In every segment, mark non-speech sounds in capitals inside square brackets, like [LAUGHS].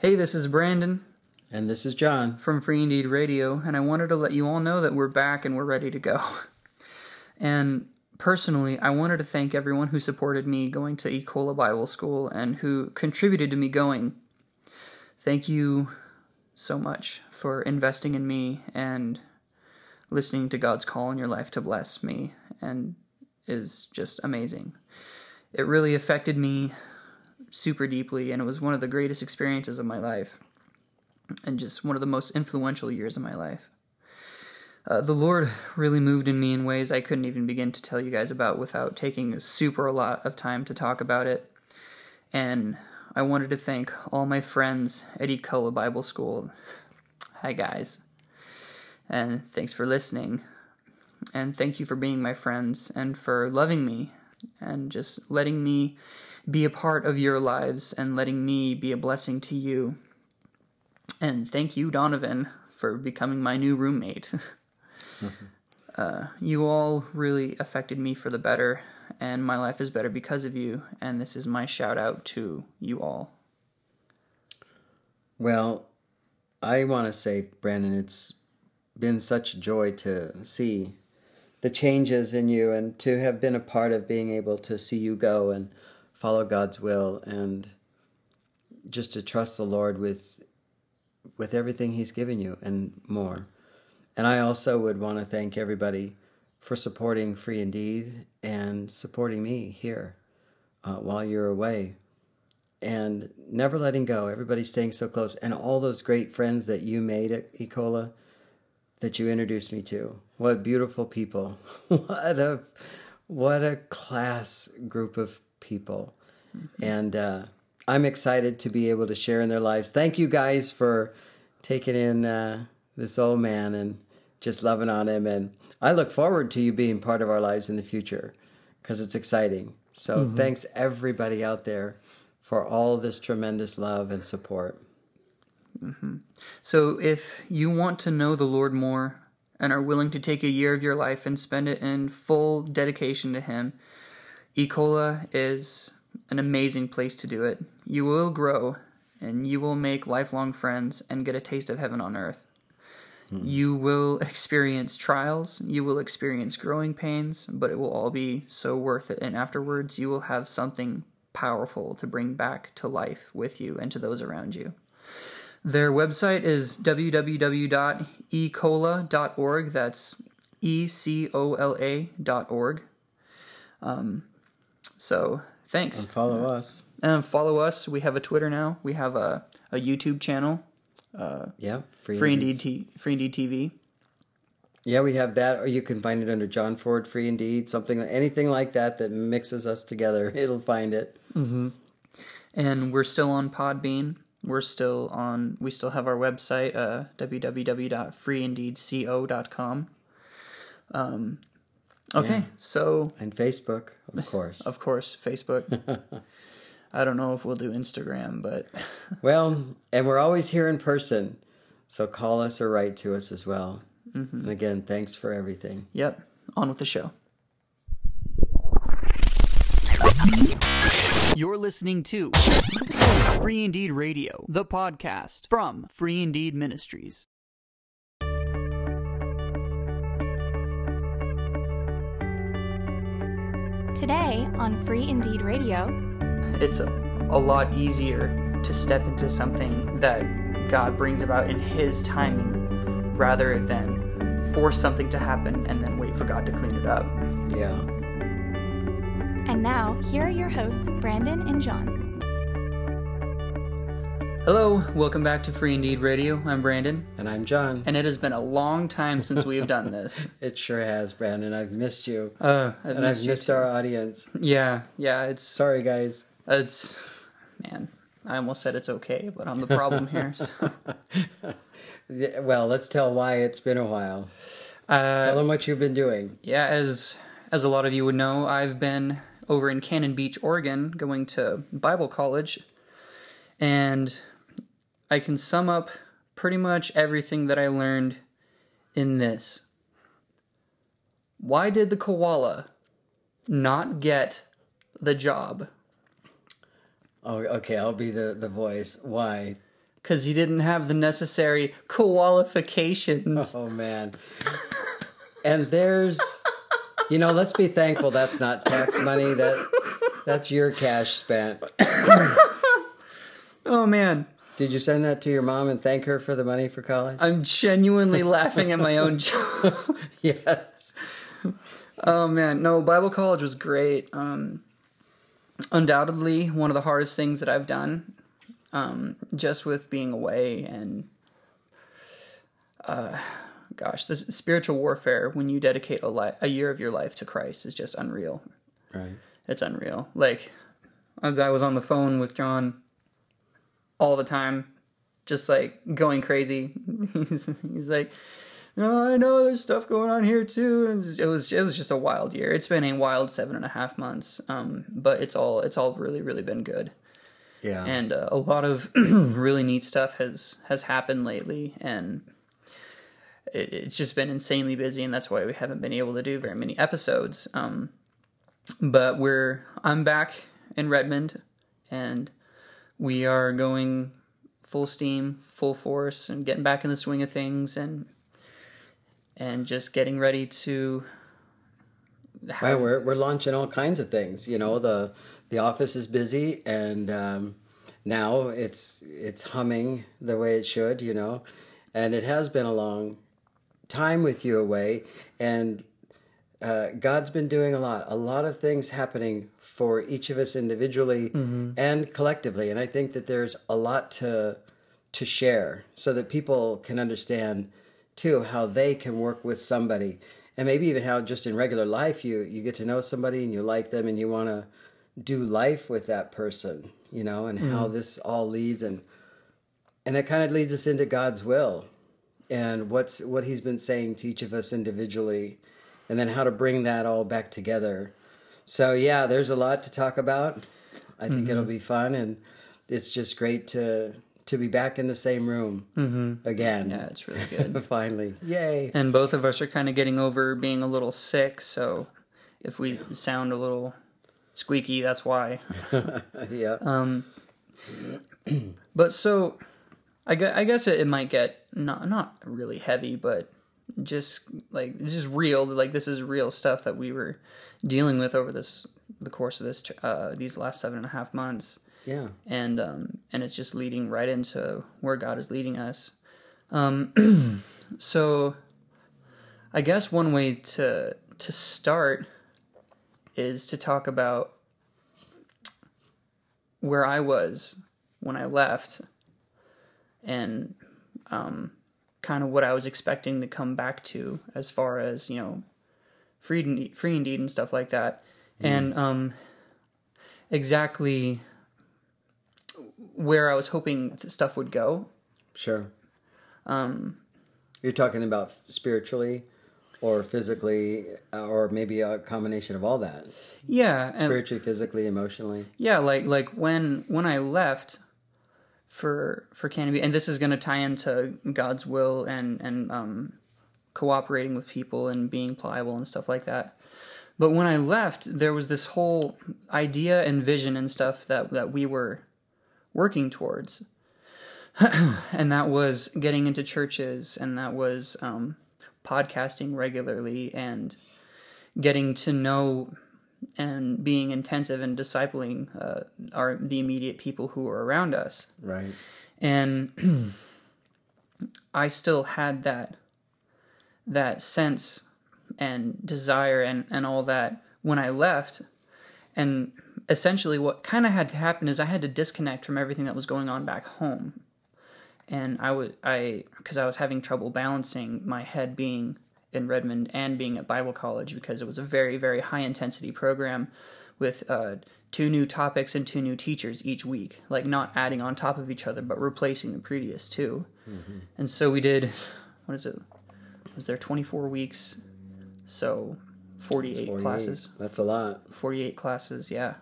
Hey, this is Brandon And this is John. from Free Indeed Radio, and I wanted to let you all know that we're back and we're ready to go. [LAUGHS] And personally, I wanted to thank everyone who supported me going to Ecola Bible School and who contributed to me going. Thank you so much for investing in me and listening to God's call in your life to bless me and is just amazing. It really affected me super deeply and it was one of the greatest experiences of my life and just one of the most influential years of my life. Uh, the Lord really moved in me in ways I couldn't even begin to tell you guys about without taking a super a lot of time to talk about it. And I wanted to thank all my friends at Ecola Bible School. Hi, guys. And thanks for listening. And thank you for being my friends and for loving me and just letting me be a part of your lives and letting me be a blessing to you. And thank you, Donovan, for becoming my new roommate. [LAUGHS] uh, you all really affected me for the better, and my life is better because of you. And this is my shout out to you all. Well, I want to say, Brandon, it's been such joy to see the changes in you and to have been a part of being able to see you go and follow God's will and just to trust the Lord with with everything he's given you and more. And I also would want to thank everybody for supporting Free Indeed and supporting me here uh, while you're away and never letting go. Everybody staying so close, and all those great friends that you made at Ecola that you introduced me to. What beautiful people! [LAUGHS] what a what a class group of people, and uh, I'm excited to be able to share in their lives. Thank you guys for taking in uh, this old man and just loving on him, and I look forward to you being part of our lives in the future because it's exciting. So thanks everybody out there for all this tremendous love and support. So, if you want to know the Lord more and are willing to take a year of your life and spend it in full dedication to Him, Ecola is an amazing place to do it. You will grow and you will make lifelong friends and get a taste of heaven on earth. You will [LAUGHS] experience trials, you will experience growing pains, but it will all be so worth it. And afterwards, you will have something powerful to bring back to life with you and to those around you. Their website is www.ecola.org. That's E C O L A dot org. Um, so thanks. And follow us. And follow us. We have a Twitter now. We have a, a YouTube channel, Yeah, free, Free Indeed. Indeed, T- Free Indeed TV. Yeah, we have that, or you can find it under John Ford Free Indeed, something, anything like that that mixes us together. [LAUGHS] It'll find it. and we're still on Podbean. We're still on. We still have our website, uh, www.freeindeedco.com. Um, okay, Yeah. so And Facebook, of [LAUGHS] course. of course, Facebook. [LAUGHS] I don't know if we'll do Instagram, but [LAUGHS] well, and we're always here in person, so call us or write to us as well. Mm-hmm. And again, thanks for everything. yep, on with the show. You're listening to Free Indeed Radio, the podcast from Free Indeed Ministries. Today on Free Indeed Radio, it's a, a lot easier to step into something that God brings about in His timing rather than force something to happen and then wait for God to clean it up. Yeah. and now here are your hosts, Brandon and John. Hello, welcome back to Free Indeed Radio. I'm Brandon, And I'm John. and it has been a long time since we have done [LAUGHS] this. It sure has, Brandon. I've missed you. Uh, I've and I've missed you missed too. our audience. Yeah, yeah, it's Sorry, guys. it's man. I almost said it's okay, but I'm the problem here. So. [LAUGHS] Yeah, Well, let's tell why it's been a while. Uh, Tell them what you've been doing. Yeah, as as a lot of you would know, I've been over in Cannon Beach, Oregon, going to Bible college, and I can sum up pretty much everything that I learned in this. Why did the koala not get the job? Oh, okay. I'll be the, the voice. Why? because he didn't have the necessary qualifications. Oh man. and there's you know, let's be thankful that's not tax money that that's your cash spent. [COUGHS] Oh man, Did you send that to your mom and thank her for the money for college? I'm genuinely [LAUGHS] laughing at my own joke. [LAUGHS] yes. Oh man, no, Bible college was great. Um, undoubtedly, one of the hardest things that I've done, um, just with being away and, uh, gosh, this spiritual warfare when you dedicate a li- a year of your life to Christ is just unreal. Right. It's unreal. Like, I I was on the phone with John all the time, just like going crazy. [LAUGHS] he's, he's like, no, I know there's stuff going on here too. And it was it was just a wild year. It's been a wild seven and a half months. Um, but it's all it's all really really been good. Yeah. And uh, a lot of [CLEARS THROAT] really neat stuff has has happened lately, and it, it's just been insanely busy, and that's why we haven't been able to do very many episodes. Um, but we're I'm back in Redmond, and we are going full steam, full force, and getting back in the swing of things, and and just getting ready to. Right, we're we're launching all kinds of things. You know, the the office is busy, and um, now it's it's humming the way it should. You know, and it has been a long time with you away, and uh, God's been doing a lot, a lot of things happening for each of us individually and collectively, and I think that there's a lot to to share so that people can understand too how they can work with somebody and maybe even how just in regular life you you get to know somebody and you like them and you want to do life with that person you know and how this all leads and and it kind of leads us into God's will and what's what he's been saying to each of us individually and then how to bring that all back together. So yeah there's a lot to talk about. I think it'll be fun and it's just great to to be back in the same room again. Yeah, it's really good. [LAUGHS] finally. Yay. And both of us are kind of getting over being a little sick so if we sound a little squeaky that's why. [LAUGHS] Yeah Um. but so i guess, I guess it, it might get not not really heavy but just like this is real like this is real stuff that we were dealing with over this the course of this uh these last seven and a half months yeah and um, and it's just leading right into where God is leading us. Um, [CLEARS THROAT] so, I guess one way to to start is to talk about where I was when I left, and um, kind of what I was expecting to come back to as far as you know, free and free indeed and stuff like that, and um, exactly where I was hoping stuff would go. Sure. Um, You're talking about spiritually or physically, uh, or maybe a combination of all that. Yeah, and Spiritually, physically, emotionally. yeah, like like when when I left for for Canopy, and this is going to tie into God's will and and um, cooperating with people and being pliable and stuff like that. But when I left, there was this whole idea and vision and stuff that that we were working towards, [CLEARS THROAT] and that was getting into churches, and that was um, podcasting regularly and getting to know and being intensive and discipling uh, our the immediate people who are around us. Right. and [CLEARS THROAT] I still had that that sense and desire and and all that when I left. And essentially what kind of had to happen is I had to disconnect from everything that was going on back home. And I would I because I was having trouble balancing my head being in Redmond and being at Bible college because it was a very very high intensity program with uh, two new topics and two new teachers each week, like not adding on top of each other but replacing the previous 2 And so we did what is it? Was there twenty four weeks? So forty eight 48. classes. That's a lot. 48 classes, yeah.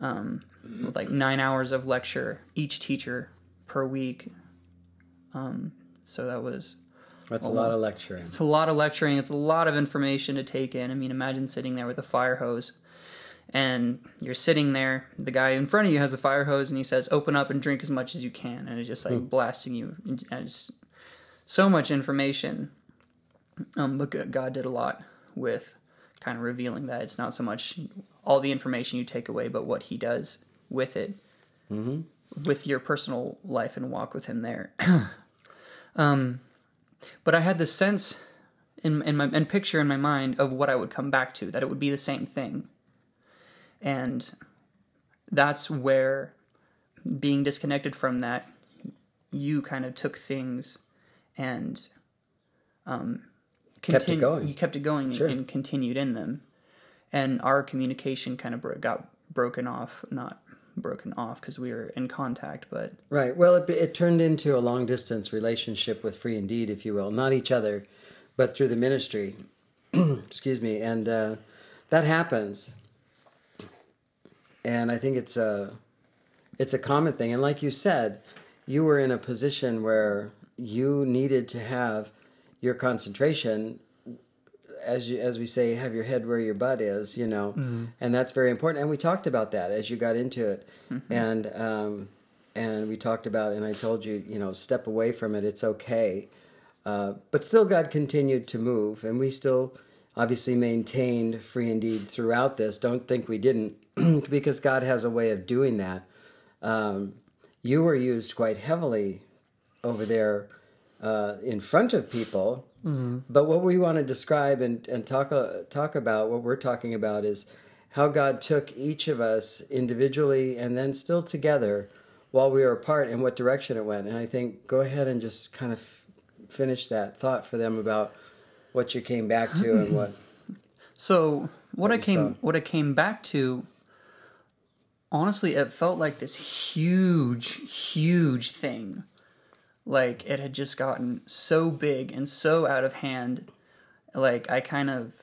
Um, with like nine hours of lecture each teacher per week. Um, so that was That's a lot of lecturing. it's a lot of lecturing. It's a lot of information to take in. I mean, imagine sitting there with a fire hose and you're sitting there. The guy in front of you has a fire hose, and he says, "Open up and drink as much as you can," and it's just like blasting you. It's so much information. Um, but God did a lot with kind of revealing that it's not so much all the information you take away, but what He does with it, mm-hmm. with your personal life and walk with Him there. [COUGHS] um, but I had this sense in in my and picture in my mind of what I would come back to, that it would be the same thing. And that's where being disconnected from that, you kind of took things and um, Kept it going. You kept it going Sure. and continued in them, and our communication kind of bro- got broken off. Not broken off because we were in contact, but Right. Well, it, it turned into a long distance relationship with Free Indeed, if you will. Not each other, but through the ministry. [CLEARS THROAT] Excuse me. And uh, that happens. And I think it's a, it's a common thing. And like you said, you were in a position where you needed to have your concentration as you as we say have your head where your butt is you know? And that's very important. And we talked about that as you got into it. And um and we talked about and i told you you know step away from it. It's okay. Uh, but still god continued to move. And we still obviously maintained free indeed throughout this. Don't think we didn't [CLEARS THROAT] because god has a way of doing that. Um, you were used quite heavily over there uh, in front of people. But what we want to describe and, and talk uh, talk about, what we're talking about, is how God took each of us individually and then still together while we were apart and what direction it went. And I think go ahead and just kind of finish that thought for them about what you came back to and what. [LAUGHS] So what I came saw. what I came back to honestly it felt like this huge huge thing. Like it had just gotten so big and so out of hand. Like I kind of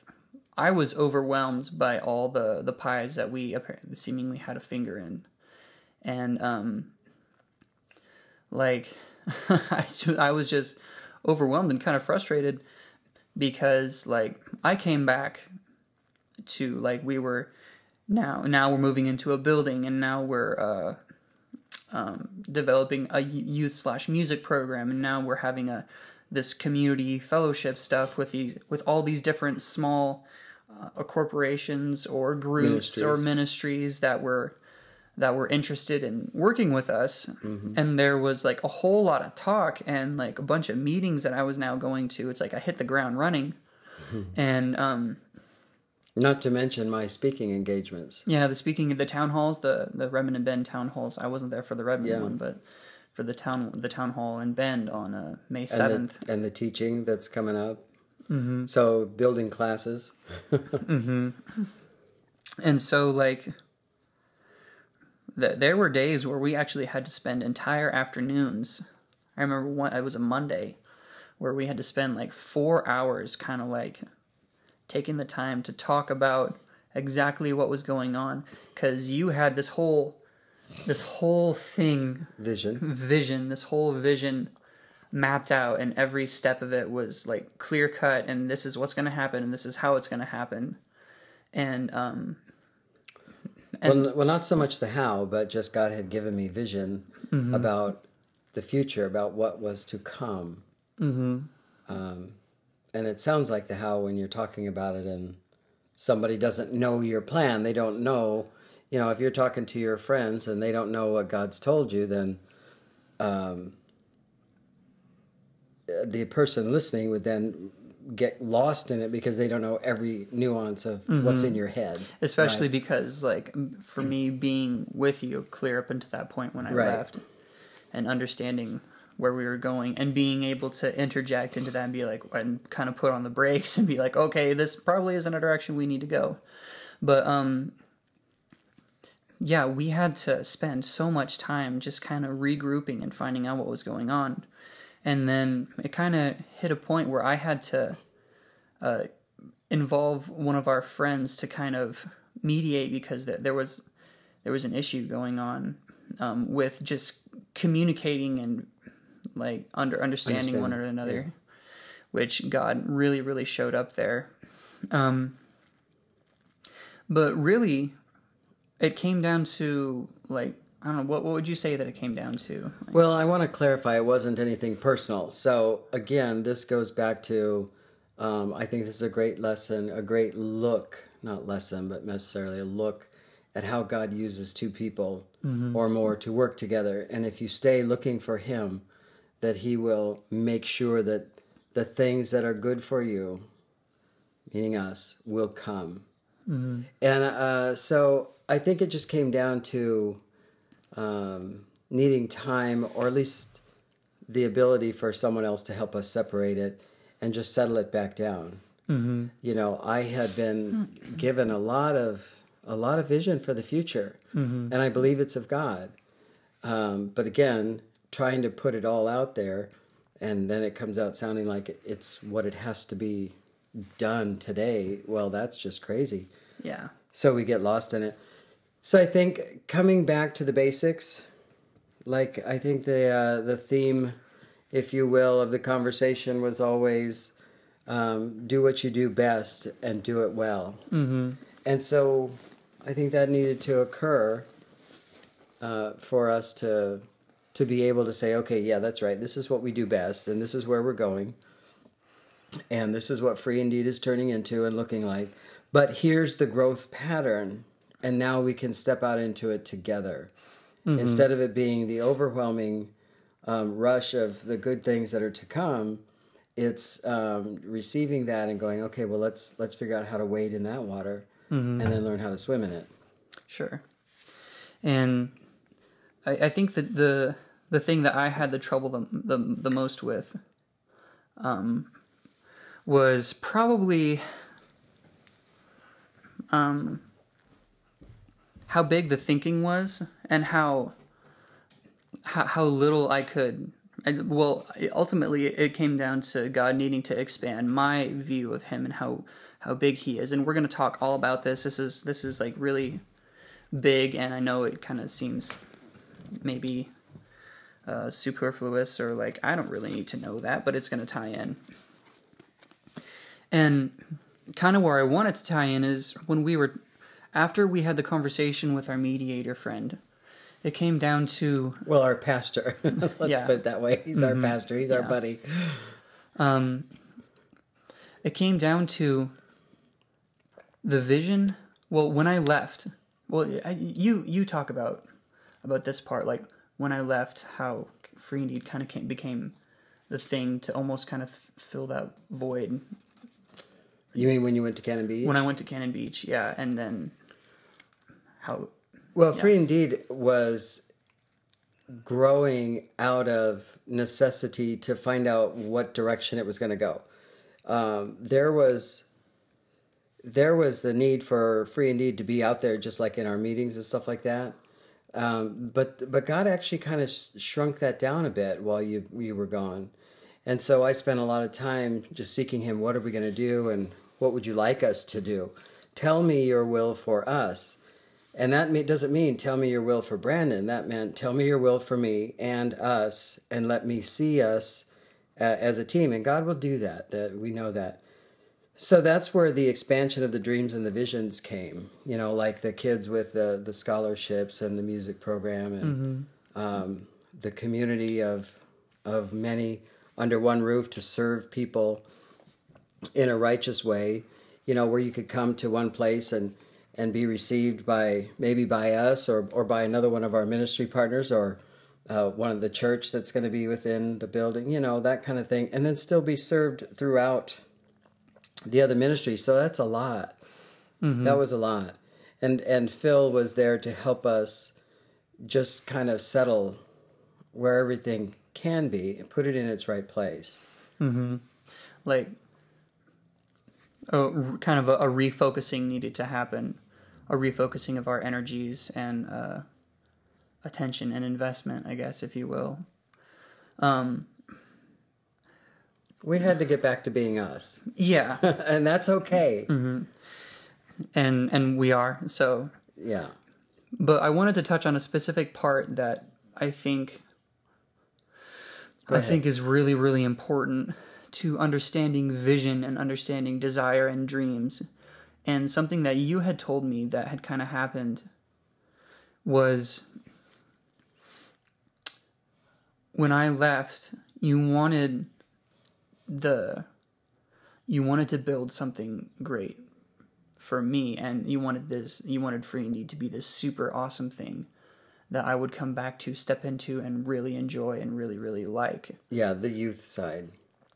I was overwhelmed by all the the pies that we apparently seemingly had a finger in. And um like [LAUGHS] I, I was just overwhelmed and kind of frustrated because like I came back to like we were now now we're moving into a building and now we're uh, um, developing a youth slash music program. And now we're having a this community fellowship stuff with these with all these different small uh, corporations or groups or Ministries. ministries that were that were interested in working with us. And there was like a whole lot of talk and like a bunch of meetings that I was now going to. It's like I hit the ground running. [LAUGHS] And um Not to mention my speaking engagements. yeah, the speaking of the town halls, the the Redmond and Bend town halls. I wasn't there for the Redmond Yeah. one, but for the town the town hall in Bend on uh, May seventh. the, and the teaching that's coming up. Mm-hmm. So building classes. [LAUGHS] And so like th- there were days where we actually had to spend entire afternoons. I remember one it was a Monday where we had to spend like 4 hours kind of like taking the time to talk about exactly what was going on cuz you had this whole this whole thing Vision. vision, this whole vision mapped out, and every step of it was like clear cut, and this is what's going to happen, and this is how it's going to happen. And um, well, well, not so much the how, but just God had given me vision about the future, about what was to come. Mm-hmm. Um, and it sounds like the how when you're talking about it, and somebody doesn't know your plan. They don't know, you know, if you're talking to your friends and they don't know what God's told you, then um, the person listening would then get lost in it because they don't know every nuance of what's in your head. especially Right. because like for me being with you clear up until that point when I Right. left, and understanding where we were going, and being able to interject into that and be like and kind of put on the brakes [LAUGHS] and be like, okay, this probably isn't a direction we need to go. But um, yeah, we had to spend so much time just kind of regrouping and finding out what was going on. And then it kind of hit a point where I had to uh, involve one of our friends to kind of mediate because th- there was there was an issue going on um, with just communicating and like under understanding one Understanding, another, which God really really showed up there. Um, but really, it came down to like I don't know what what would you say that it came down to? Well, I want to clarify it wasn't anything personal. So, again, this goes back to um, I think this is a great lesson, a great look, not lesson, but necessarily a look at how God uses two people or more to work together. And if you stay looking for Him, that He will make sure that the things that are good for you, meaning us, will come. And uh, so I think it just came down to um, needing time or at least the ability for someone else to help us separate it and just settle it back down. Mm-hmm. You know, I had been given a lot of a lot of vision for the future, and I believe it's of God. Um, but again, trying to put it all out there, and then it comes out sounding like it's what it has to be done today. Well, that's just crazy. Yeah. So we get lost in it. So I think coming back to the basics, like I think the uh, the theme, if you will, of the conversation was always um, do what you do best and do it well. Mm-hmm. And so I think that needed to occur uh, for us to to be able to say, okay, yeah, that's right. This is what we do best, and this is where we're going, and this is what free indeed is turning into and looking like. But here's the growth pattern, and now we can step out into it together instead of it being the overwhelming um, rush of the good things that are to come. It's um, receiving that and going, okay, well, let's let's figure out how to wade in that water, and then learn how to swim in it. Sure. And I, I think that the the thing that I had the trouble the the, the most with um, was probably um, how big the thinking was and how how, how little I could. I, well, ultimately, it came down to God needing to expand my view of Him and how how big He is. And we're going to talk all about this. This is this is like really big, and I know it kind of seems maybe uh, superfluous or like I don't really need to know that, but it's going to tie in. And kind of where I wanted to tie in is when we were after we had the conversation with our mediator friend. It came down to Well, our pastor. [LAUGHS] Let's Yeah. put it that way. He's our pastor. He's our buddy. um, it came down to the vision. Well, when I left, well, I, you you talk about about this part, like when I left, how free indeed kind of came, became the thing to almost kind of fill that void You mean when you went to Cannon Beach? when I went to Cannon Beach, yeah, and then how Well, Free Indeed was growing out of necessity to find out what direction it was going to go. Um, there was there was the need for Free Indeed to be out there, just like in our meetings and stuff like that. Um, but but God actually kind of shrunk that down a bit while you you were gone, and so I spent a lot of time just seeking Him. What are we going to do, and what would you like us to do? Tell me your will for us. And that doesn't mean tell me your will for Brandon. That meant tell me your will for me and us, and let me see us uh, as a team. And God will do that. That we know that. So that's where the expansion of the dreams and the visions came. You know, like the kids with the the scholarships and the music program and um, the community of of many under one roof to serve people in a righteous way. You know, where you could come to one place and and be received by maybe by us or or by another one of our ministry partners or uh, one of the church that's going to be within the building. You know, that kind of thing, and then still be served throughout the other ministries. So that's a lot. That was a lot, and and Phil was there to help us just kind of settle where everything can be and put it in its right place. like a, kind of a, a refocusing needed to happen, a refocusing of our energies and uh, attention and investment, I guess, if you will. Um, We had to get back to being us, yeah, [LAUGHS] and that's okay. Mm-hmm. and and we are so. Yeah. But I wanted to touch on a specific part that I think I think is really really important to understanding vision and understanding desire and dreams. And something that you had told me that had kind of happened was when I left, you wanted the you wanted to build something great for me and you wanted this you wanted free indeed to be this super awesome thing that I would come back to step into and really enjoy and really really like. Yeah, the youth side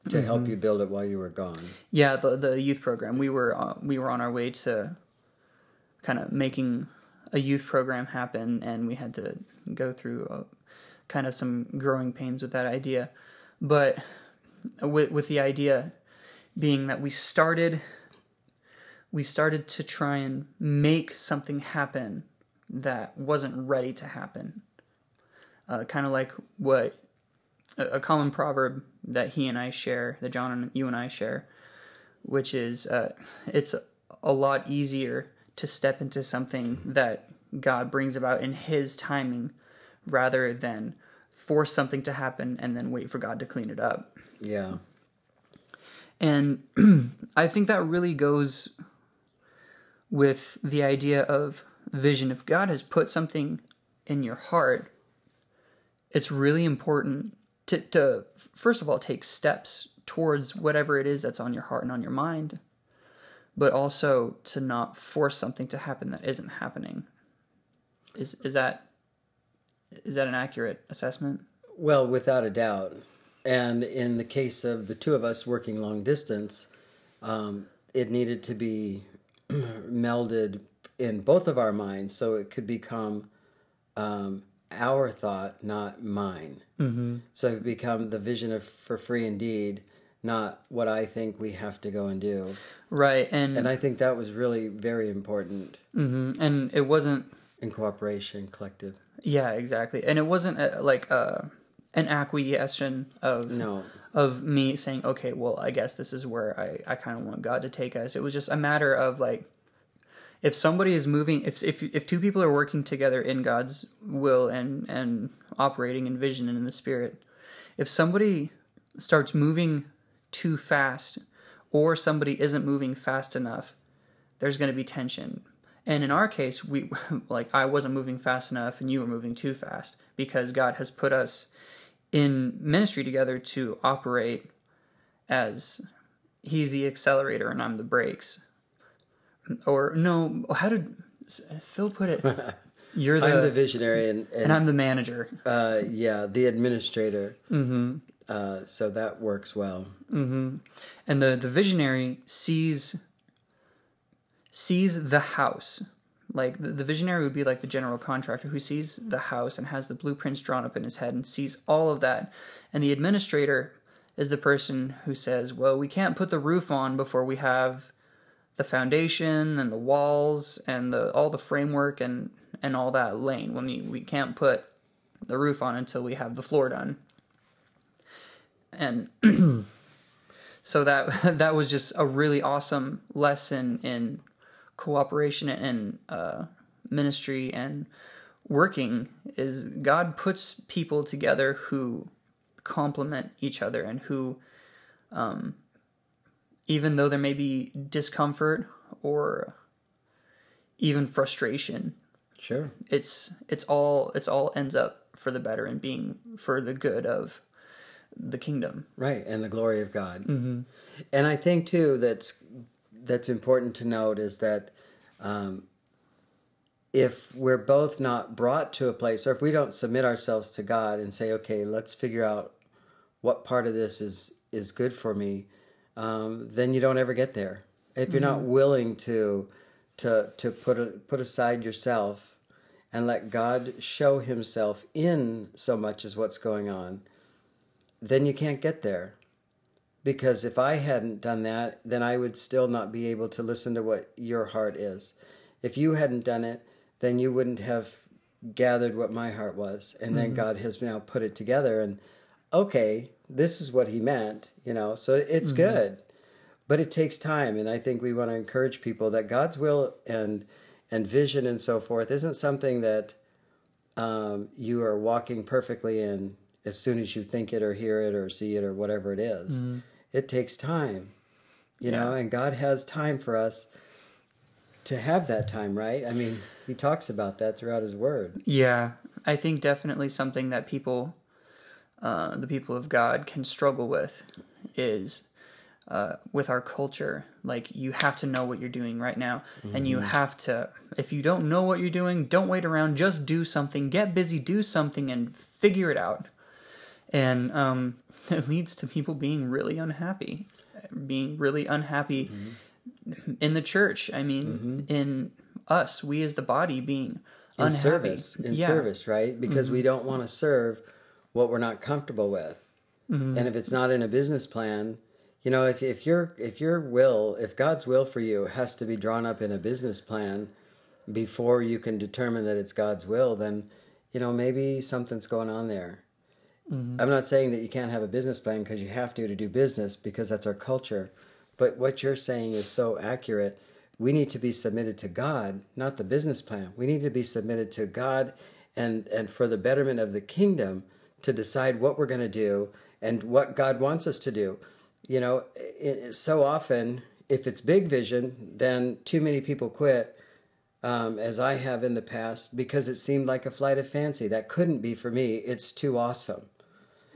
to help you build it while you were gone. Yeah, the the youth program. We were uh, we were on our way to kind of making a youth program happen, and we had to go through uh kind of some growing pains with that idea. But with with the idea being that we started we started to try and make something happen that wasn't ready to happen. Uh, kind of like what a, a common proverb that he and I share, that John and you and I share, which is uh, it's a lot easier to step into something that God brings about in His timing rather than force something to happen and then wait for God to clean it up. Yeah. And [CLEARS THROAT] I think that really goes with the idea of vision. If God has put something in your heart, it's really important to, to first of all take steps towards whatever it is that's on your heart and on your mind, but also to not force something to happen that isn't happening. Is is that is that an accurate assessment? Well, without a doubt. And in the case of the two of us working long distance, um, it needed to be [CLEARS THROAT] melded in both of our minds so it could become um, our thought, not mine. Mm-hmm. So it become the vision of for free indeed, not what I think we have to go and do. Right, and And I think that was really very important mhm, and it wasn't in cooperation, collective. Yeah, exactly. And it wasn't a, like uh, an acquiescence of No. of me saying, okay, well, I guess this is where I, I kind of want God to take us. It was just a matter of like, if somebody is moving, if if if two people are working together in God's will and and operating in vision and in the Spirit, if somebody starts moving too fast, or somebody isn't moving fast enough, there's going to be tension. And in our case, we [LAUGHS] like I wasn't moving fast enough, and you were moving too fast because God has put us in ministry together to operate as He's the accelerator and I'm the brakes. Or no, how did Phil put it? [LAUGHS] You're the, I'm the visionary and, and, and I'm the manager. uh, yeah, the administrator. Mm-hmm. Uh, so that works well. and the the visionary sees sees the house like the, the visionary would be like the general contractor who sees the house and has the blueprints drawn up in his head and sees all of that. And the administrator is the person who says well we can't put the roof on before we have the foundation and the walls and the all the framework and and all that laying. When we, we can't put the roof on until we have the floor done. And [CLEARS THROAT] so that [LAUGHS] that was just a really awesome lesson in cooperation and uh, ministry and working is God puts people together who complement each other and who um, even though there may be discomfort or even frustration Sure. it's it's all it's all ends up for the better and being for the good of the kingdom Right, and the glory of God. Mm-hmm. And I think too that's that's important to note is that um, if we're both not brought to a place, or if we don't submit ourselves to God and say, "Okay, let's figure out what part of this is is good for me," um, then you don't ever get there. If you're not willing to to to put a, put aside yourself and let God show Himself in so much as what's going on, then you can't get there. Because if I hadn't done that, then I would still not be able to listen to what your heart is. If you hadn't done it, then you wouldn't have gathered what my heart was. And then mm-hmm. God has now put it together and okay, this is what he meant, you know. So it's mm-hmm. good. But it takes time and I think we want to encourage people that God's will and and vision and so forth isn't something that um, you are walking perfectly in as soon as you think it or hear it or see it or whatever it is. Mm-hmm. It takes time, you know, and God has time for us. to have that time, right? I mean, he talks about that throughout his word. Yeah, I think definitely something that people, uh, the people of God, can struggle with is uh, with our culture. Like, you have to know what you're doing right now. And you have to, if you don't know what you're doing, don't wait around. Just do something. Get busy, do something, and figure it out. And um, [LAUGHS] it leads to people being really unhappy, being really unhappy mm-hmm. in the church. I mean, mm-hmm. in us, we as the body being In unhappy. service, in Yeah. service, right? Because we mm-hmm. don't want to serve what we're not comfortable with. And if it's not in a business plan, you know, if, if your if your will, if God's will for you has to be drawn up in a business plan before you can determine that it's God's will, then you know maybe something's going on there. I'm not saying that you can't have a business plan because you have to to do business because that's our culture. But what you're saying is so accurate. We need to be submitted to God, not the business plan. We need to be submitted to God and and for the betterment of the kingdom to decide what we're going to do and what God wants us to do. You know, it, so often if it's big vision, then too many people quit um, as I have in the past, because it seemed like a flight of fancy. That couldn't be for me. It's too awesome.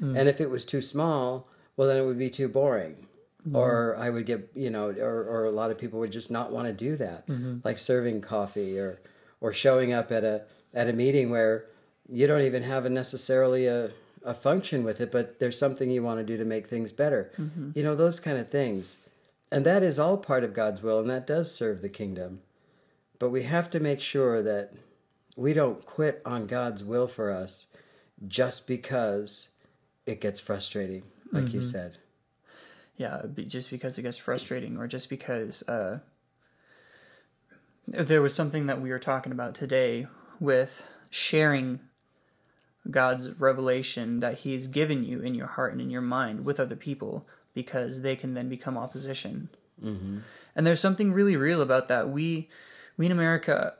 Mm. And if it was too small, well, then it would be too boring. Mm-hmm. Or I would get, you know, or, or a lot of people would just not want to do that, mm-hmm. like serving coffee or or showing up at a at a meeting where you don't even have a necessarily a, a function with it, but there's something you want to do to make things better. Mm-hmm. You know, those kind of things. And that is all part of God's will, and that does serve the kingdom. But we have to make sure that we don't quit on God's will for us just because it gets frustrating, like you said. yeah just because it gets frustrating or just because uh, there was something that we were talking about today with sharing god's revelation that he's given you in your heart and in your mind with other people because they can then become opposition mm-hmm. and there's something really real about that we we in america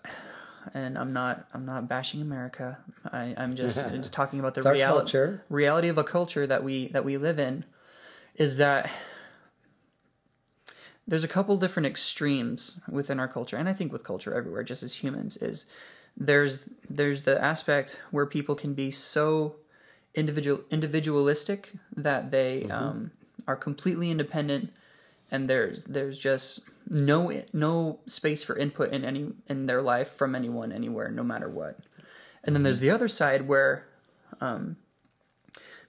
and i'm not i'm not bashing america. I, i'm just, [LAUGHS] just talking about the reality reality of a culture that we that we live in is that there's a couple different extremes within our culture and i think with culture everywhere just as humans is there's there's the aspect where people can be so individual individualistic that they um, are completely independent and there's there's just no no space for input in any in their life from anyone anywhere no matter what. And then there's the other side where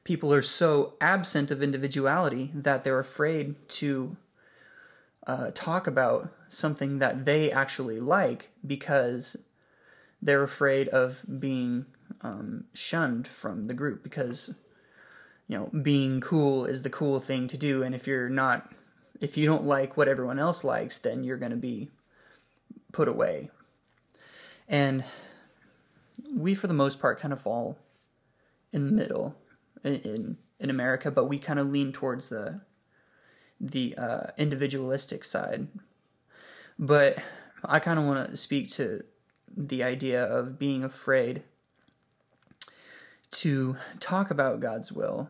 people are so absent of individuality that they're afraid to uh, talk about something that they actually like because they're afraid of being um, shunned from the group because you know being cool is the cool thing to do. And if you're not if you don't like what everyone else likes then you're going to be put away and we for the most part kind of fall in the middle in in, America, but we kind of lean towards the the uh, individualistic side. But I kind of want to speak to the idea of being afraid to talk about God's will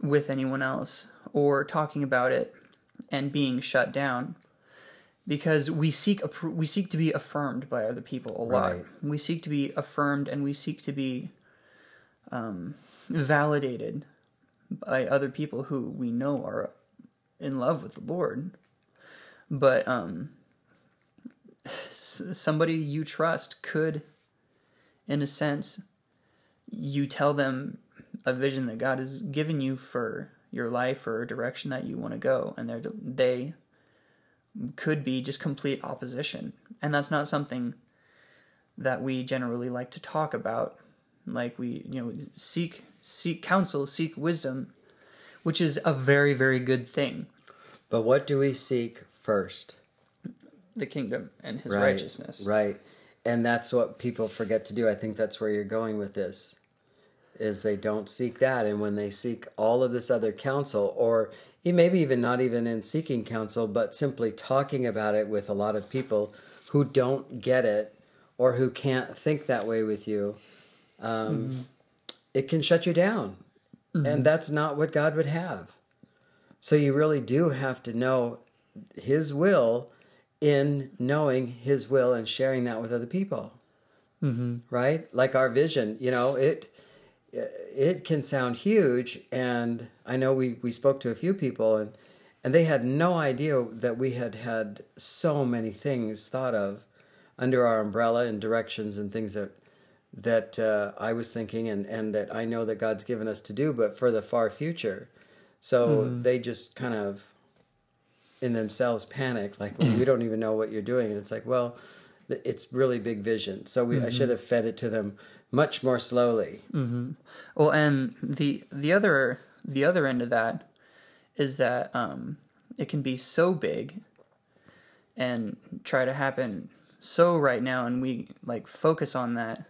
with anyone else or talking about it and being shut down because we seek we seek to be affirmed by other people a lot. Right. We seek to be affirmed and we seek to be um, validated by other people who we know are in love with the Lord. But um, somebody you trust could, in a sense, you tell them a vision that God has given you for your life or a direction that you want to go, and they're, they could be just complete opposition. And that's not something that we generally like to talk about. Like we, you know, seek seek counsel, seek wisdom, which is a very very good thing. But what do we seek first? The kingdom and his right, righteousness. Right. And that's what people forget to do. I think that's where you're going with this. Is they don't seek that and when they seek all of this other counsel or maybe even not even in seeking counsel but simply talking about it with a lot of people who don't get it or who can't think that way with you um, it can shut you down and that's not what God would have. So you really do have to know his will in knowing His will and sharing that with other people. Mm-hmm. Right? Like our vision, you know, it it can sound huge, and I know we we spoke to a few people and and they had no idea that we had had so many things thought of under our umbrella and directions and things that that uh, I was thinking and, and that I know that God's given us to do, but for the far future. So mm. they just kind of in themselves panic, like well, we don't even know what you're doing, and it's like, well, it's really big vision. So we, mm-hmm. I should have fed it to them much more slowly. Mm-hmm. Well, and the the other the other end of that is that um, it can be so big and try to happen so right now, and we like focus on that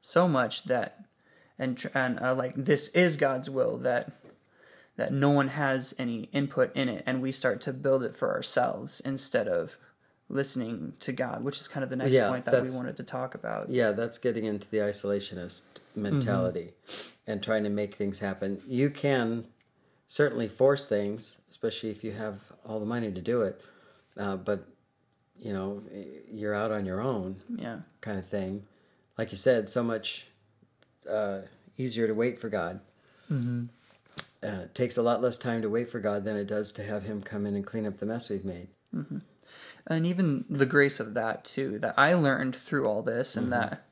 so much that and and uh, like this is God's will that that no one has any input in it, and we start to build it for ourselves instead of listening to God, which is kind of the next yeah, point that we wanted to talk about. Yeah, that's getting into the isolationist mentality mm-hmm. and trying to make things happen. You can certainly force things, especially if you have all the money to do it, uh, but you know you're out on your own. Yeah, kind of thing. Like you said, so much uh, easier to wait for God. Mm-hmm. Uh, it takes a lot less time to wait for God than it does to have Him come in and clean up the mess we've made. Mm-hmm and even the grace of that too that I learned through all this and mm-hmm. that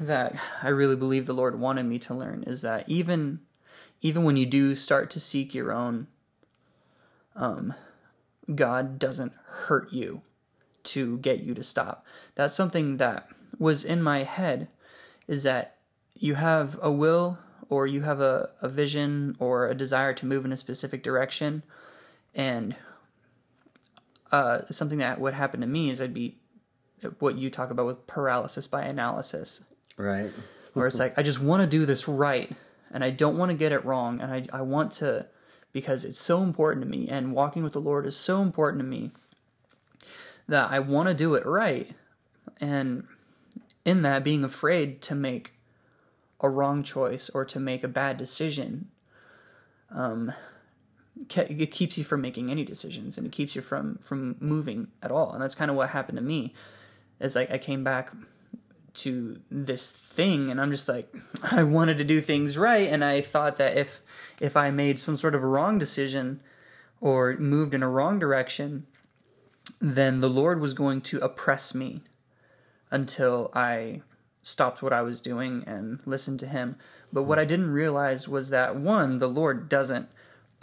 that I really believe the Lord wanted me to learn is that even even when you do start to seek your own um God doesn't hurt you to get you to stop. That's something that was in my head is that you have a will or you have a, a vision or a desire to move in a specific direction and uh, something that would happen to me is I'd be what you talk about with paralysis by analysis. Right. where it's like, I just want to do this right and I don't want to get it wrong. And I, I want to, because it's so important to me and walking with the Lord is so important to me that I want to do it right. And in that, being afraid to make a wrong choice or to make a bad decision um, it keeps you from making any decisions and it keeps you from from moving at all. And that's kind of what happened to me as like I came back to this thing and I'm just like [LAUGHS] I wanted to do things right and I thought that if if I made some sort of a wrong decision or moved in a wrong direction then the Lord was going to oppress me until I stopped what I was doing and listened to him. But what I didn't realize was that one the Lord doesn't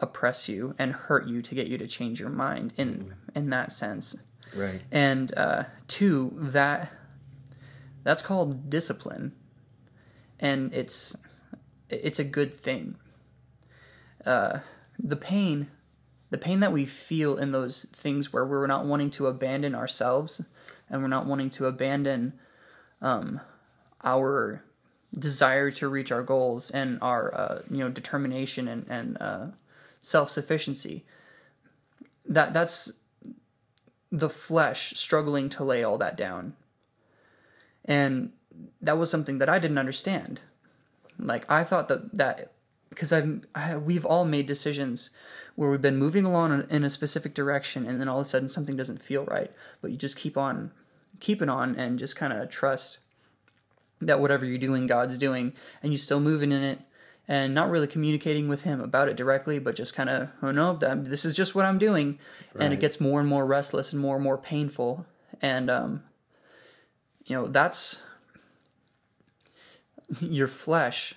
oppress you and hurt you to get you to change your mind in mm. in that sense. Right. And uh, two, that that's called discipline, and it's it's a good thing. Uh, the pain, the pain that we feel in those things where we're not wanting to abandon ourselves, and we're not wanting to abandon um, our desire to reach our goals and our uh, you know determination and and uh, self sufficiency. That that's the flesh struggling to lay all that down. And that was something that I didn't understand. Like I thought that that because I've I, we've all made decisions where we've been moving along in a specific direction and then all of a sudden something doesn't feel right, but you just keep on keeping on and just kind of trust that whatever you're doing God's doing and you're still moving in it and not really communicating with him about it directly, but just kind of, oh no, this is just what I'm doing, right. and it gets more and more restless and more and more painful, and um, you know that's [LAUGHS] your flesh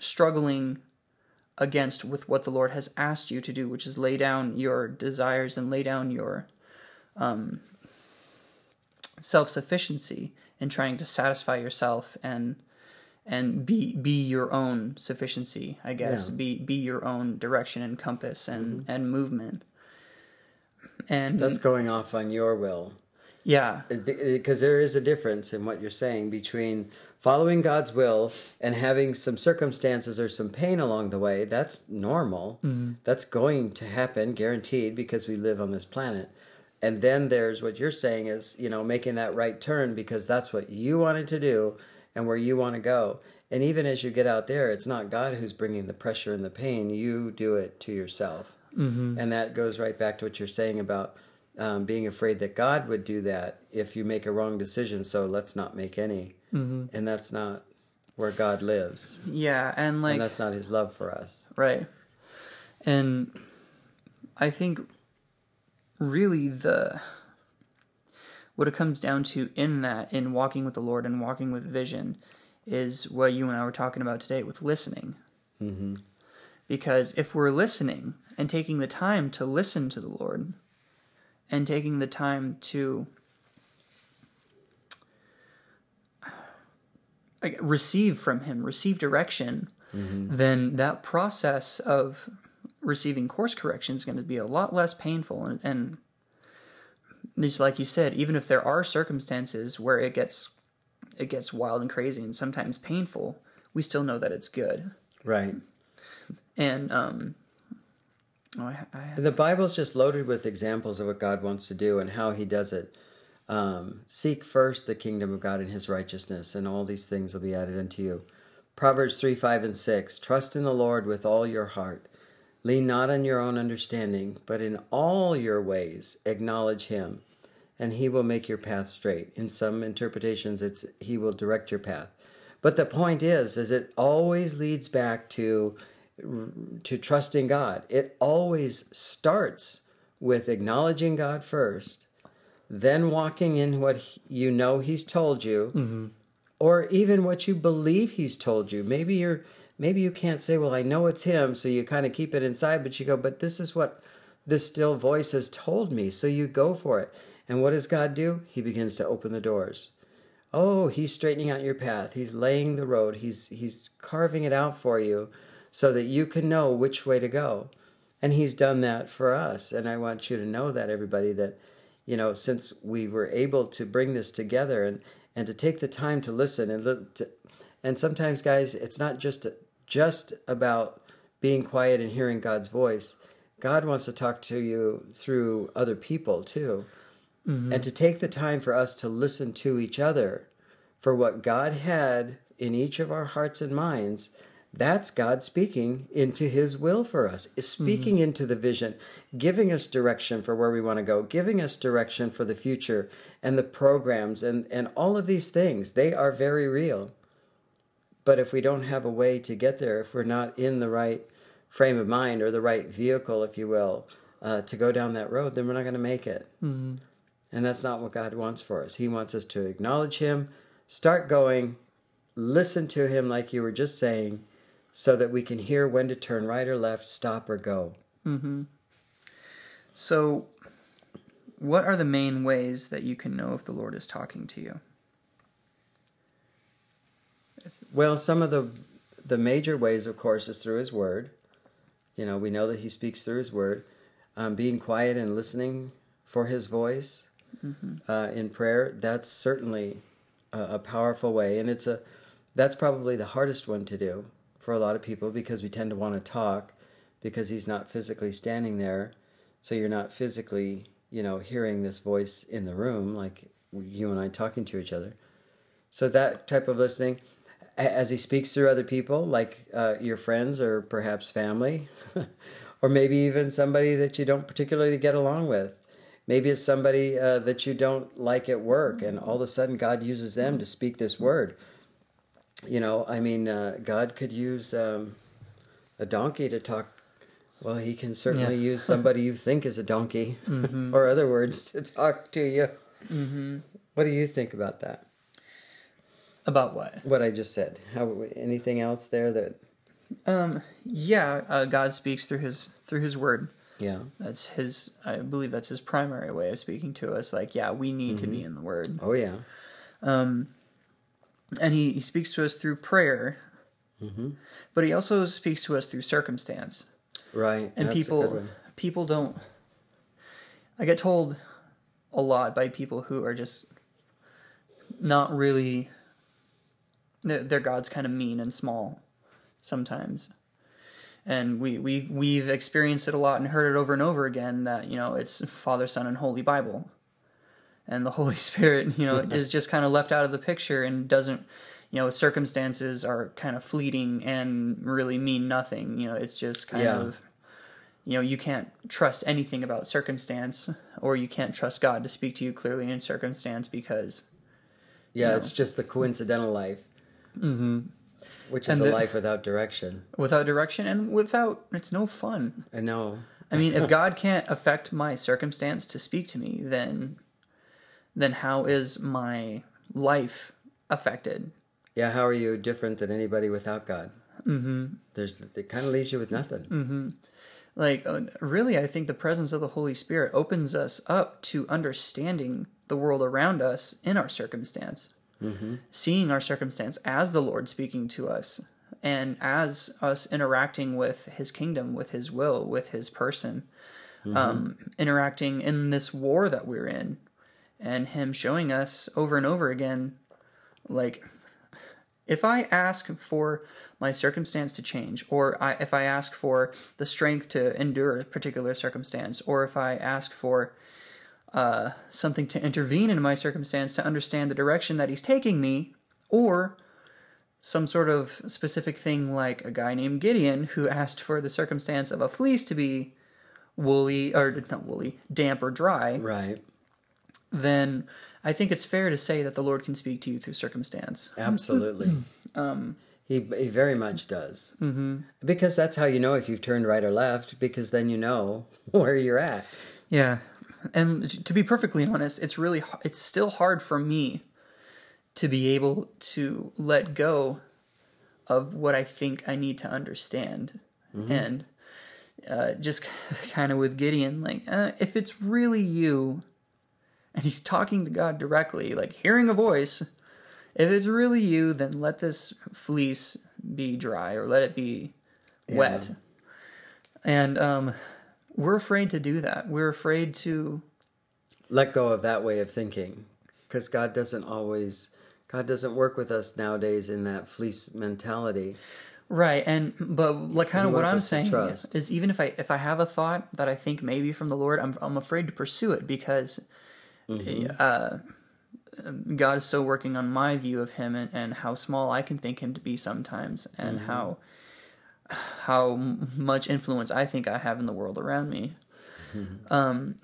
struggling against with what the Lord has asked you to do, which is lay down your desires and lay down your um, self sufficiency and trying to satisfy yourself and and be be your own sufficiency i guess yeah. be be your own direction and compass and mm-hmm. and movement and that's going off on your will yeah because uh, there is a difference in what you're saying between following god's will and having some circumstances or some pain along the way that's normal mm-hmm. that's going to happen guaranteed because we live on this planet and then there's what you're saying is you know making that right turn because that's what you wanted to do and where you want to go. And even as you get out there, it's not God who's bringing the pressure and the pain. You do it to yourself. Mm-hmm. And that goes right back to what you're saying about um, being afraid that God would do that if you make a wrong decision. So let's not make any, mm-hmm. and that's not where God lives, Yeah, and like and that's not His love for us. Right. And I think really the what it comes down to in that in walking with the Lord and walking with vision is what you and I were talking about today with listening. Mm-hmm. Because if we're listening and taking the time to listen to the Lord and taking the time to receive from Him, receive direction, then that process of receiving course correction is going to be a lot less painful. And, and just like you said, even if there are circumstances where it gets it gets wild and crazy and sometimes painful, we still know that it's good. Right. And um, oh, I, I, The Bible's just loaded with examples of what God wants to do and how He does it. Um, Seek first the kingdom of God and His righteousness, and all these things will be added unto you. Proverbs 3 5 and 6 Trust in the Lord with all your heart. Lean not on your own understanding, but in all your ways acknowledge Him, and He will make your path straight. In some interpretations, it's He will direct your path. But the point is, is it always leads back to to trusting God. It always starts with acknowledging God first, then walking in what he- you know He's told you, mm-hmm. or even what you believe He's told you. Maybe you're maybe you can't say, "Well, I know it's Him," so you kind of keep it inside, but you go, "But this is what this still voice has told me," so you go for it. And what does God do? He begins to open the doors. Oh, he's straightening out your path. He's laying the road. He's he's carving it out for you so that you can know which way to go. And he's done that for us. And I want you to know that everybody that you know, since we were able to bring this together and and to take the time to listen and to, and sometimes guys, it's not just just about being quiet and hearing God's voice. God wants to talk to you through other people too mm-hmm. and to take the time for us to listen to each other for what God had in each of our hearts and minds. That's God speaking into His will for us, is speaking mm-hmm. into the vision, giving us direction for where we want to go, giving us direction for the future and the programs and, and all of these things. They are very real. But if we don't have a way to get there, if we're not in the right frame of mind or the right vehicle, if you will, uh, to go down that road, then we're not going to make it. And that's not what God wants for us. He wants us to acknowledge Him, start going, listen to Him, like you were just saying, so that we can hear when to turn right or left, stop or go. so what are the main ways that you can know if the Lord is talking to you? Well, some of the the major ways, of course, is through His Word. You know, we know that He speaks through His Word. Um, being quiet and listening for His voice uh, in prayer, that's certainly a, a powerful way, and it's a that's probably the hardest one to do for a lot of people because we tend to want to talk because He's not physically standing there, so you're not physically, you know, hearing this voice in the room like you and I talking to each other. So that type of listening, as he speaks through other people, like uh, your friends or perhaps family, [LAUGHS] or maybe even somebody that you don't particularly get along with. Maybe it's somebody uh, that you don't like at work, and all of a sudden God uses them to speak this word. You know, I mean, uh, God could use um, a donkey to talk. Well, he can certainly Yeah. use somebody you think is a donkey, [LAUGHS] or other words, to talk to you. What do you think about that? About what? what I just said. How anything else there that Um, yeah, uh, God speaks through his through his word. yeah. That's his. I believe that's his primary way of speaking to us. Like, yeah, we need to be in the word. Oh yeah. Um. And he, he speaks to us through prayer mm-hmm. but he also speaks to us through circumstance Right. and That's people people don't i get told a lot by people who are just not really their, their god's kind of mean and small sometimes. And we, we we've experienced it a lot and heard it over and over again that you know it's father son and holy bible. And the [LAUGHS] holy spirit you know is just kind of left out of the picture and doesn't you know circumstances are kind of fleeting and really mean nothing. You know it's just kind Yeah. of you know you can't trust anything about circumstance or you can't trust god to speak to you clearly in circumstance because Yeah, it's just the coincidental life. Mm-hmm. Which is And a the- life without direction. without direction and without it's no fun I know. i mean if [LAUGHS] god can't affect my circumstance to speak to me then then how is my life affected Yeah, how are you different than anybody without God? Mm-hmm. There's it kind of leaves you with nothing. like uh, really i think the presence of the holy spirit opens us up to understanding the world around us in our circumstance seeing our circumstance as the lord speaking to us and as us interacting with his kingdom with his will with his person um, interacting in this war that we're in and him showing us over and over again like if I ask for my circumstance to change, or I, if I ask for the strength to endure a particular circumstance, or if I ask for uh, something to intervene in my circumstance to understand the direction that he's taking me, or some sort of specific thing like a guy named Gideon who asked for the circumstance of a fleece to be woolly, or not woolly, damp or dry, Right. then I think it's fair to say that the Lord can speak to you through circumstance. [LAUGHS] Absolutely. [LAUGHS] um, he he very much does. Mm-hmm. Because that's how you know if you've turned right or left. Because then you know [LAUGHS] where you're at. Yeah, and to be perfectly honest, it's really it's still hard for me to be able to let go of what I think I need to understand, and uh, just [LAUGHS] kind of with Gideon, like uh, if it's really you, and he's talking to God directly, like hearing a voice. If it's really you, then let this fleece be dry or let it be wet. And um, we're afraid to do that. We're afraid to Let go of that way of thinking. Because God doesn't always. God doesn't work with us nowadays in that fleece mentality. right and but like kind of what I'm saying is, even if I if I have a thought that I think maybe from the Lord, I'm I'm afraid to pursue it because Mm-hmm. uh, God is still working on my view of Him and, and how small I can think Him to be sometimes, and Mm-hmm. how how much influence I think I have in the world around me. Mm-hmm. Um,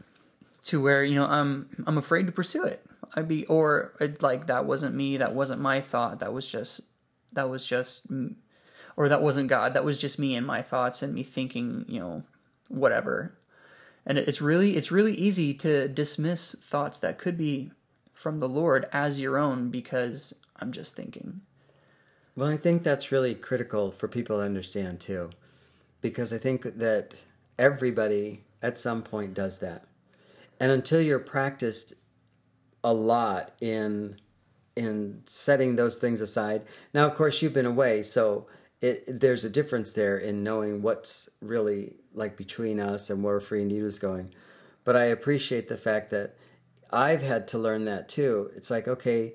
to where you know I'm I'm afraid to pursue it. I'd be or it, like that wasn't me. That wasn't my thought. That was just that was just or that wasn't God. That was just me and my thoughts and me thinking, you know, whatever. And it's really it's really easy to dismiss thoughts that could be from the Lord as your own because I'm just thinking. Well, I think that's really critical for people to understand too, because I think that everybody at some point does that, and until you're practiced a lot in in setting those things aside. Now, of course, you've been away, so it, there's a difference there in knowing what's really like between us and where Free was going. But I appreciate the fact that I've had to learn that too. It's like, okay,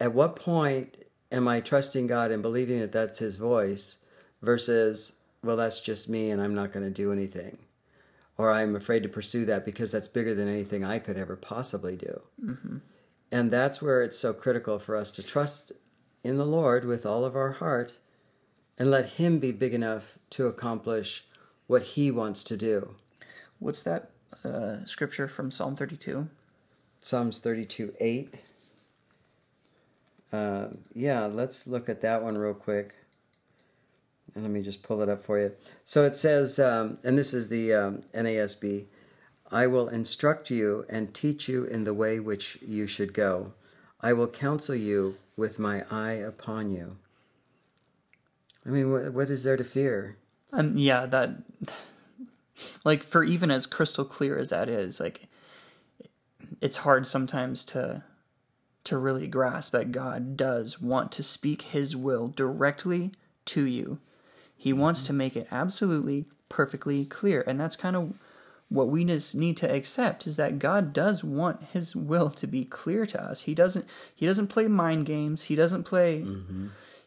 at what point am I trusting God and believing that that's His voice versus, well, that's just me and I'm not going to do anything? Or I'm afraid to pursue that because that's bigger than anything I could ever possibly do. And that's where it's so critical for us to trust in the Lord with all of our heart and let Him be big enough to accomplish what He wants to do. What's that uh, scripture from Psalm 32? Psalms 32 8. Uh, yeah, let's look at that one real quick. And let me just pull it up for you. So it says, um, and this is the um, NASB I will instruct you and teach you in the way which you should go. I will counsel you with my eye upon you. I mean, what, what is there to fear? Um, yeah, that like for even as crystal clear as that is, like it's hard sometimes to to really grasp that God does want to speak his will directly to you. He wants to make it absolutely perfectly clear. And that's kind of what we just need to accept is that God does want his will to be clear to us. He doesn't he doesn't play mind games. He doesn't play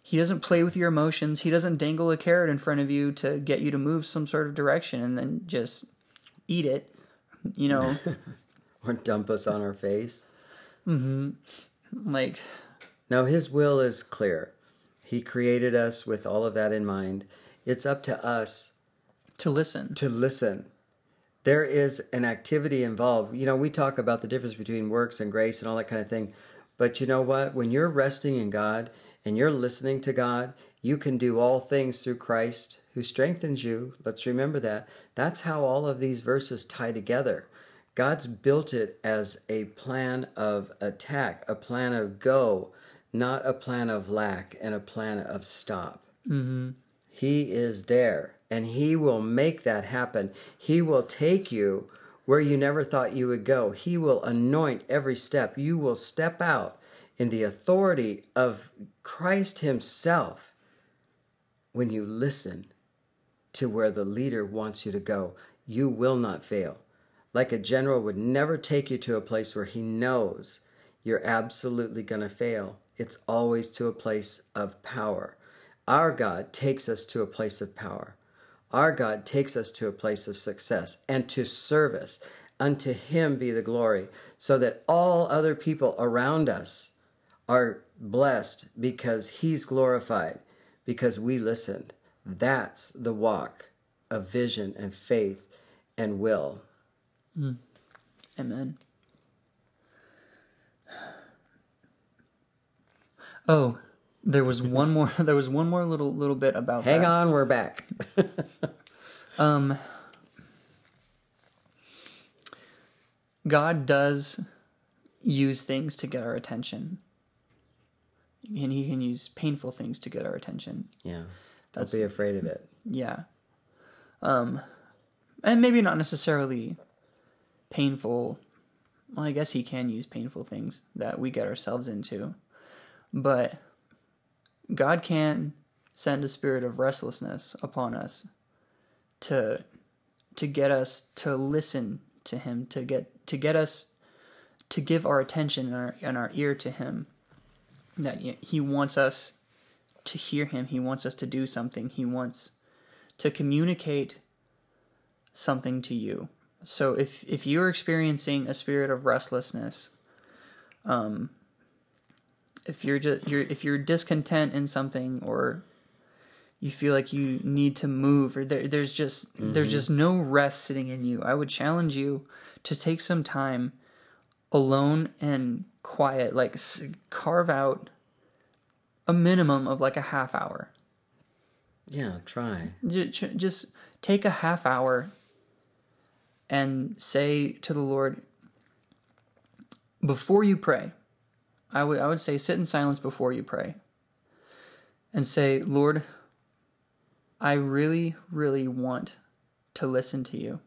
he doesn't play with your emotions. He doesn't dangle a carrot in front of you to get you to move some sort of direction and then just eat it. You know, [LAUGHS] Or dump us on our face? Mm-hmm. Like No, His will is clear. He created us with all of that in mind. It's up to us To listen. to listen. There is an activity involved. You know, we talk about the difference between works and grace and all that kind of thing. But you know what? When you're resting in God and you're listening to God, you can do all things through Christ who strengthens you. Let's remember that. That's how all of these verses tie together. God's built it as a plan of attack, a plan of go, not a plan of lack and a plan of stop. Mm-hmm. He is there and He will make that happen. He will take you where you never thought you would go. He will anoint every step. You will step out in the authority of Christ Himself when you listen to where the leader wants you to go. You will not fail. Like a general would never take you to a place where he knows you're absolutely going to fail. It's always to a place of power. Our God takes us to a place of power. Our God takes us to a place of success and to service. Unto Him be the glory, so that all other people around us are blessed because He's glorified, because we listened. That's the walk of vision and faith and will. Amen. Oh, there was one more. [LAUGHS] There was one more little little bit about. Hang that. on, we're back. [LAUGHS] Um, God does use things to get our attention, and He can use painful things to get our attention. Yeah. Don't be afraid of it. Yeah. Um, and maybe not necessarily painful. Well, I guess he can use painful things that we get ourselves into, but God can send a spirit of restlessness upon us to to get us to listen to him to get to get us to give our attention and our, and our ear to him that he- he wants us to hear him he wants us to do something he wants to communicate something to you so if if you're experiencing a spirit of restlessness um if you're just you're if you're discontent in something or you feel like you need to move or there, there's just there's just no rest sitting in you i would challenge you to take some time alone and quiet like s- carve out a minimum of like a half hour Yeah, try. Just take a half hour and say to the lord before you pray i would i would say sit in silence before you pray and say lord i really really want to listen to you.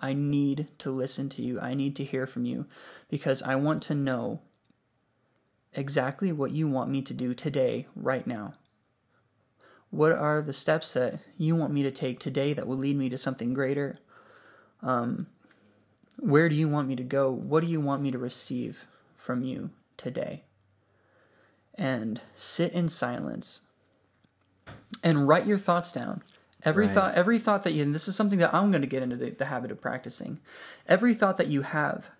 I need to listen to you. I need to hear from you because i want to know exactly what you want me to do today right now. What are the steps that you want me to take today that will lead me to something greater um, where do you want me to go what do you want me to receive from you today and sit in silence and write your thoughts down every Right. thought every thought that you and this is something that i'm going to get into the, the habit of practicing every thought that you have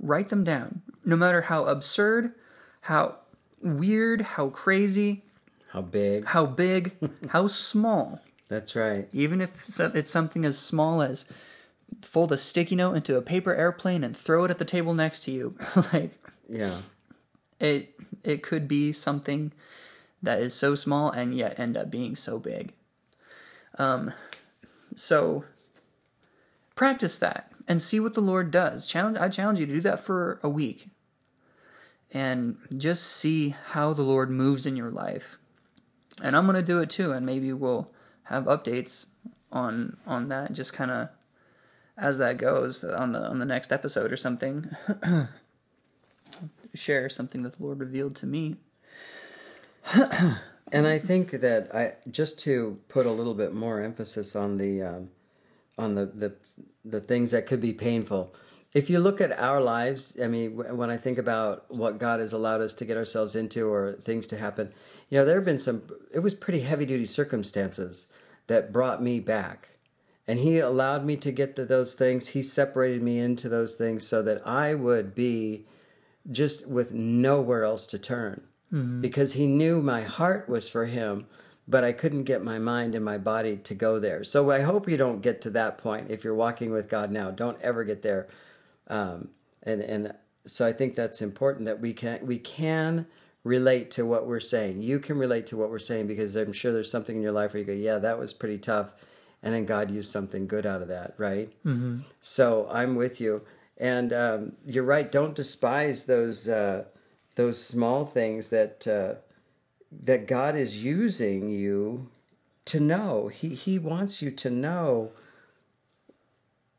write them down no matter how absurd how weird how crazy How big? how big, [LAUGHS] how small. That's right. Even if it's something as small as fold a sticky note into a paper airplane and throw it at the table next to you. [LAUGHS] like Yeah. it it could be something that is so small and yet end up being so big. Um so practice that and see what the Lord does. Challenge I challenge you to do that for a week. And just see how the Lord moves in your life. And I'm going to do it too and maybe we'll have updates on on that just kind of as that goes on the on the next episode or something. [CLEARS THROAT] Share something that the Lord revealed to me. [CLEARS THROAT] And I think that I just to put a little bit more emphasis on the um, on the, the the things that could be painful. If you look at our lives, I mean, when I think about what God has allowed us to get ourselves into or things to happen, you know, there have been some. It was pretty heavy duty circumstances that brought me back, and He allowed me to get to those things. He separated me into those things so that I would be just with nowhere else to turn because he knew my heart was for him but I couldn't get my mind and my body to go there. So I hope you don't get to that point. If you're walking with God now, don't ever get there. Um, and and so I think that's important that we can we can relate to what we're saying. You can relate to what we're saying because I'm sure there's something in your life where you go, yeah, that was pretty tough, and then God used something good out of that, right? Mm-hmm. So I'm with you, and um, you're right. Don't despise those uh, those small things that. Uh, that God is using you to know. He He wants you to know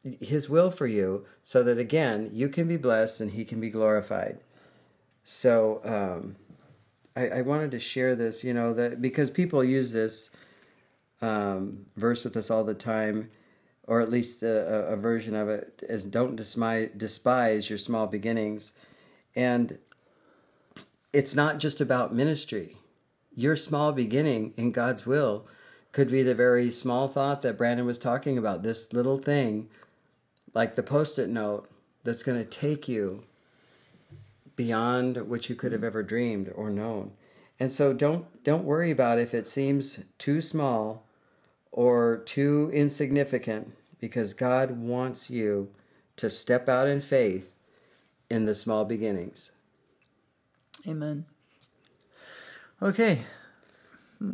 His will for you, so that again you can be blessed and He can be glorified. So um, I, I wanted to share this, you know, that because people use this um, verse with us all the time, or at least a, a version of it, is "Don't despise, despise your small beginnings," and it's not just about ministry your small beginning in God's will could be the very small thought that Brandon was talking about. This little thing, like the post it note, that's going to take you beyond what you could have ever dreamed or known. And so don't don't worry about if it seems too small or too insignificant because God wants you to step out in faith in the small beginnings. Amen. Okay.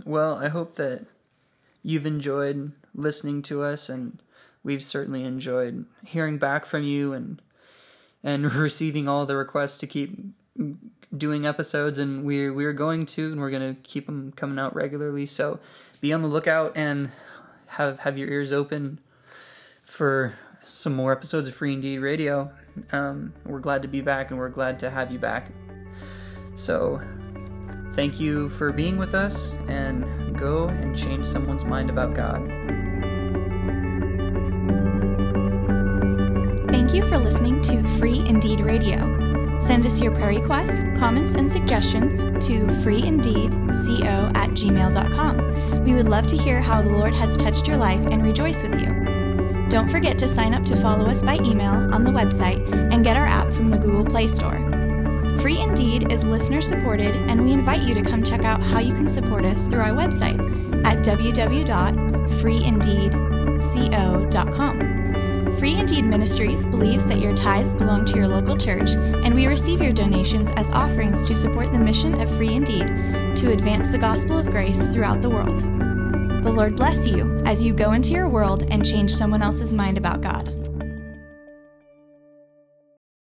Well, I hope that you've enjoyed listening to us and we've certainly enjoyed hearing back from you and and [LAUGHS] receiving all the requests to keep doing episodes and we're we're going to and we're going to keep them coming out regularly so be on the lookout and have have your ears open for some more episodes of free indeed radio um, we're glad to be back and we're glad to have you back so Thank you for being with us and go and change someone's mind about God. Thank you for listening to Free Indeed Radio. Send us your prayer requests, comments, and suggestions to freeindeedco at gmail.com. We would love to hear how the Lord has touched your life and rejoice with you. Don't forget to sign up to follow us by email on the website and get our app from the Google Play Store. Free Indeed is listener supported, and we invite you to come check out how you can support us through our website at www.freeindeedco.com. Free Indeed Ministries believes that your tithes belong to your local church, and we receive your donations as offerings to support the mission of Free Indeed to advance the gospel of grace throughout the world. The Lord bless you as you go into your world and change someone else's mind about God.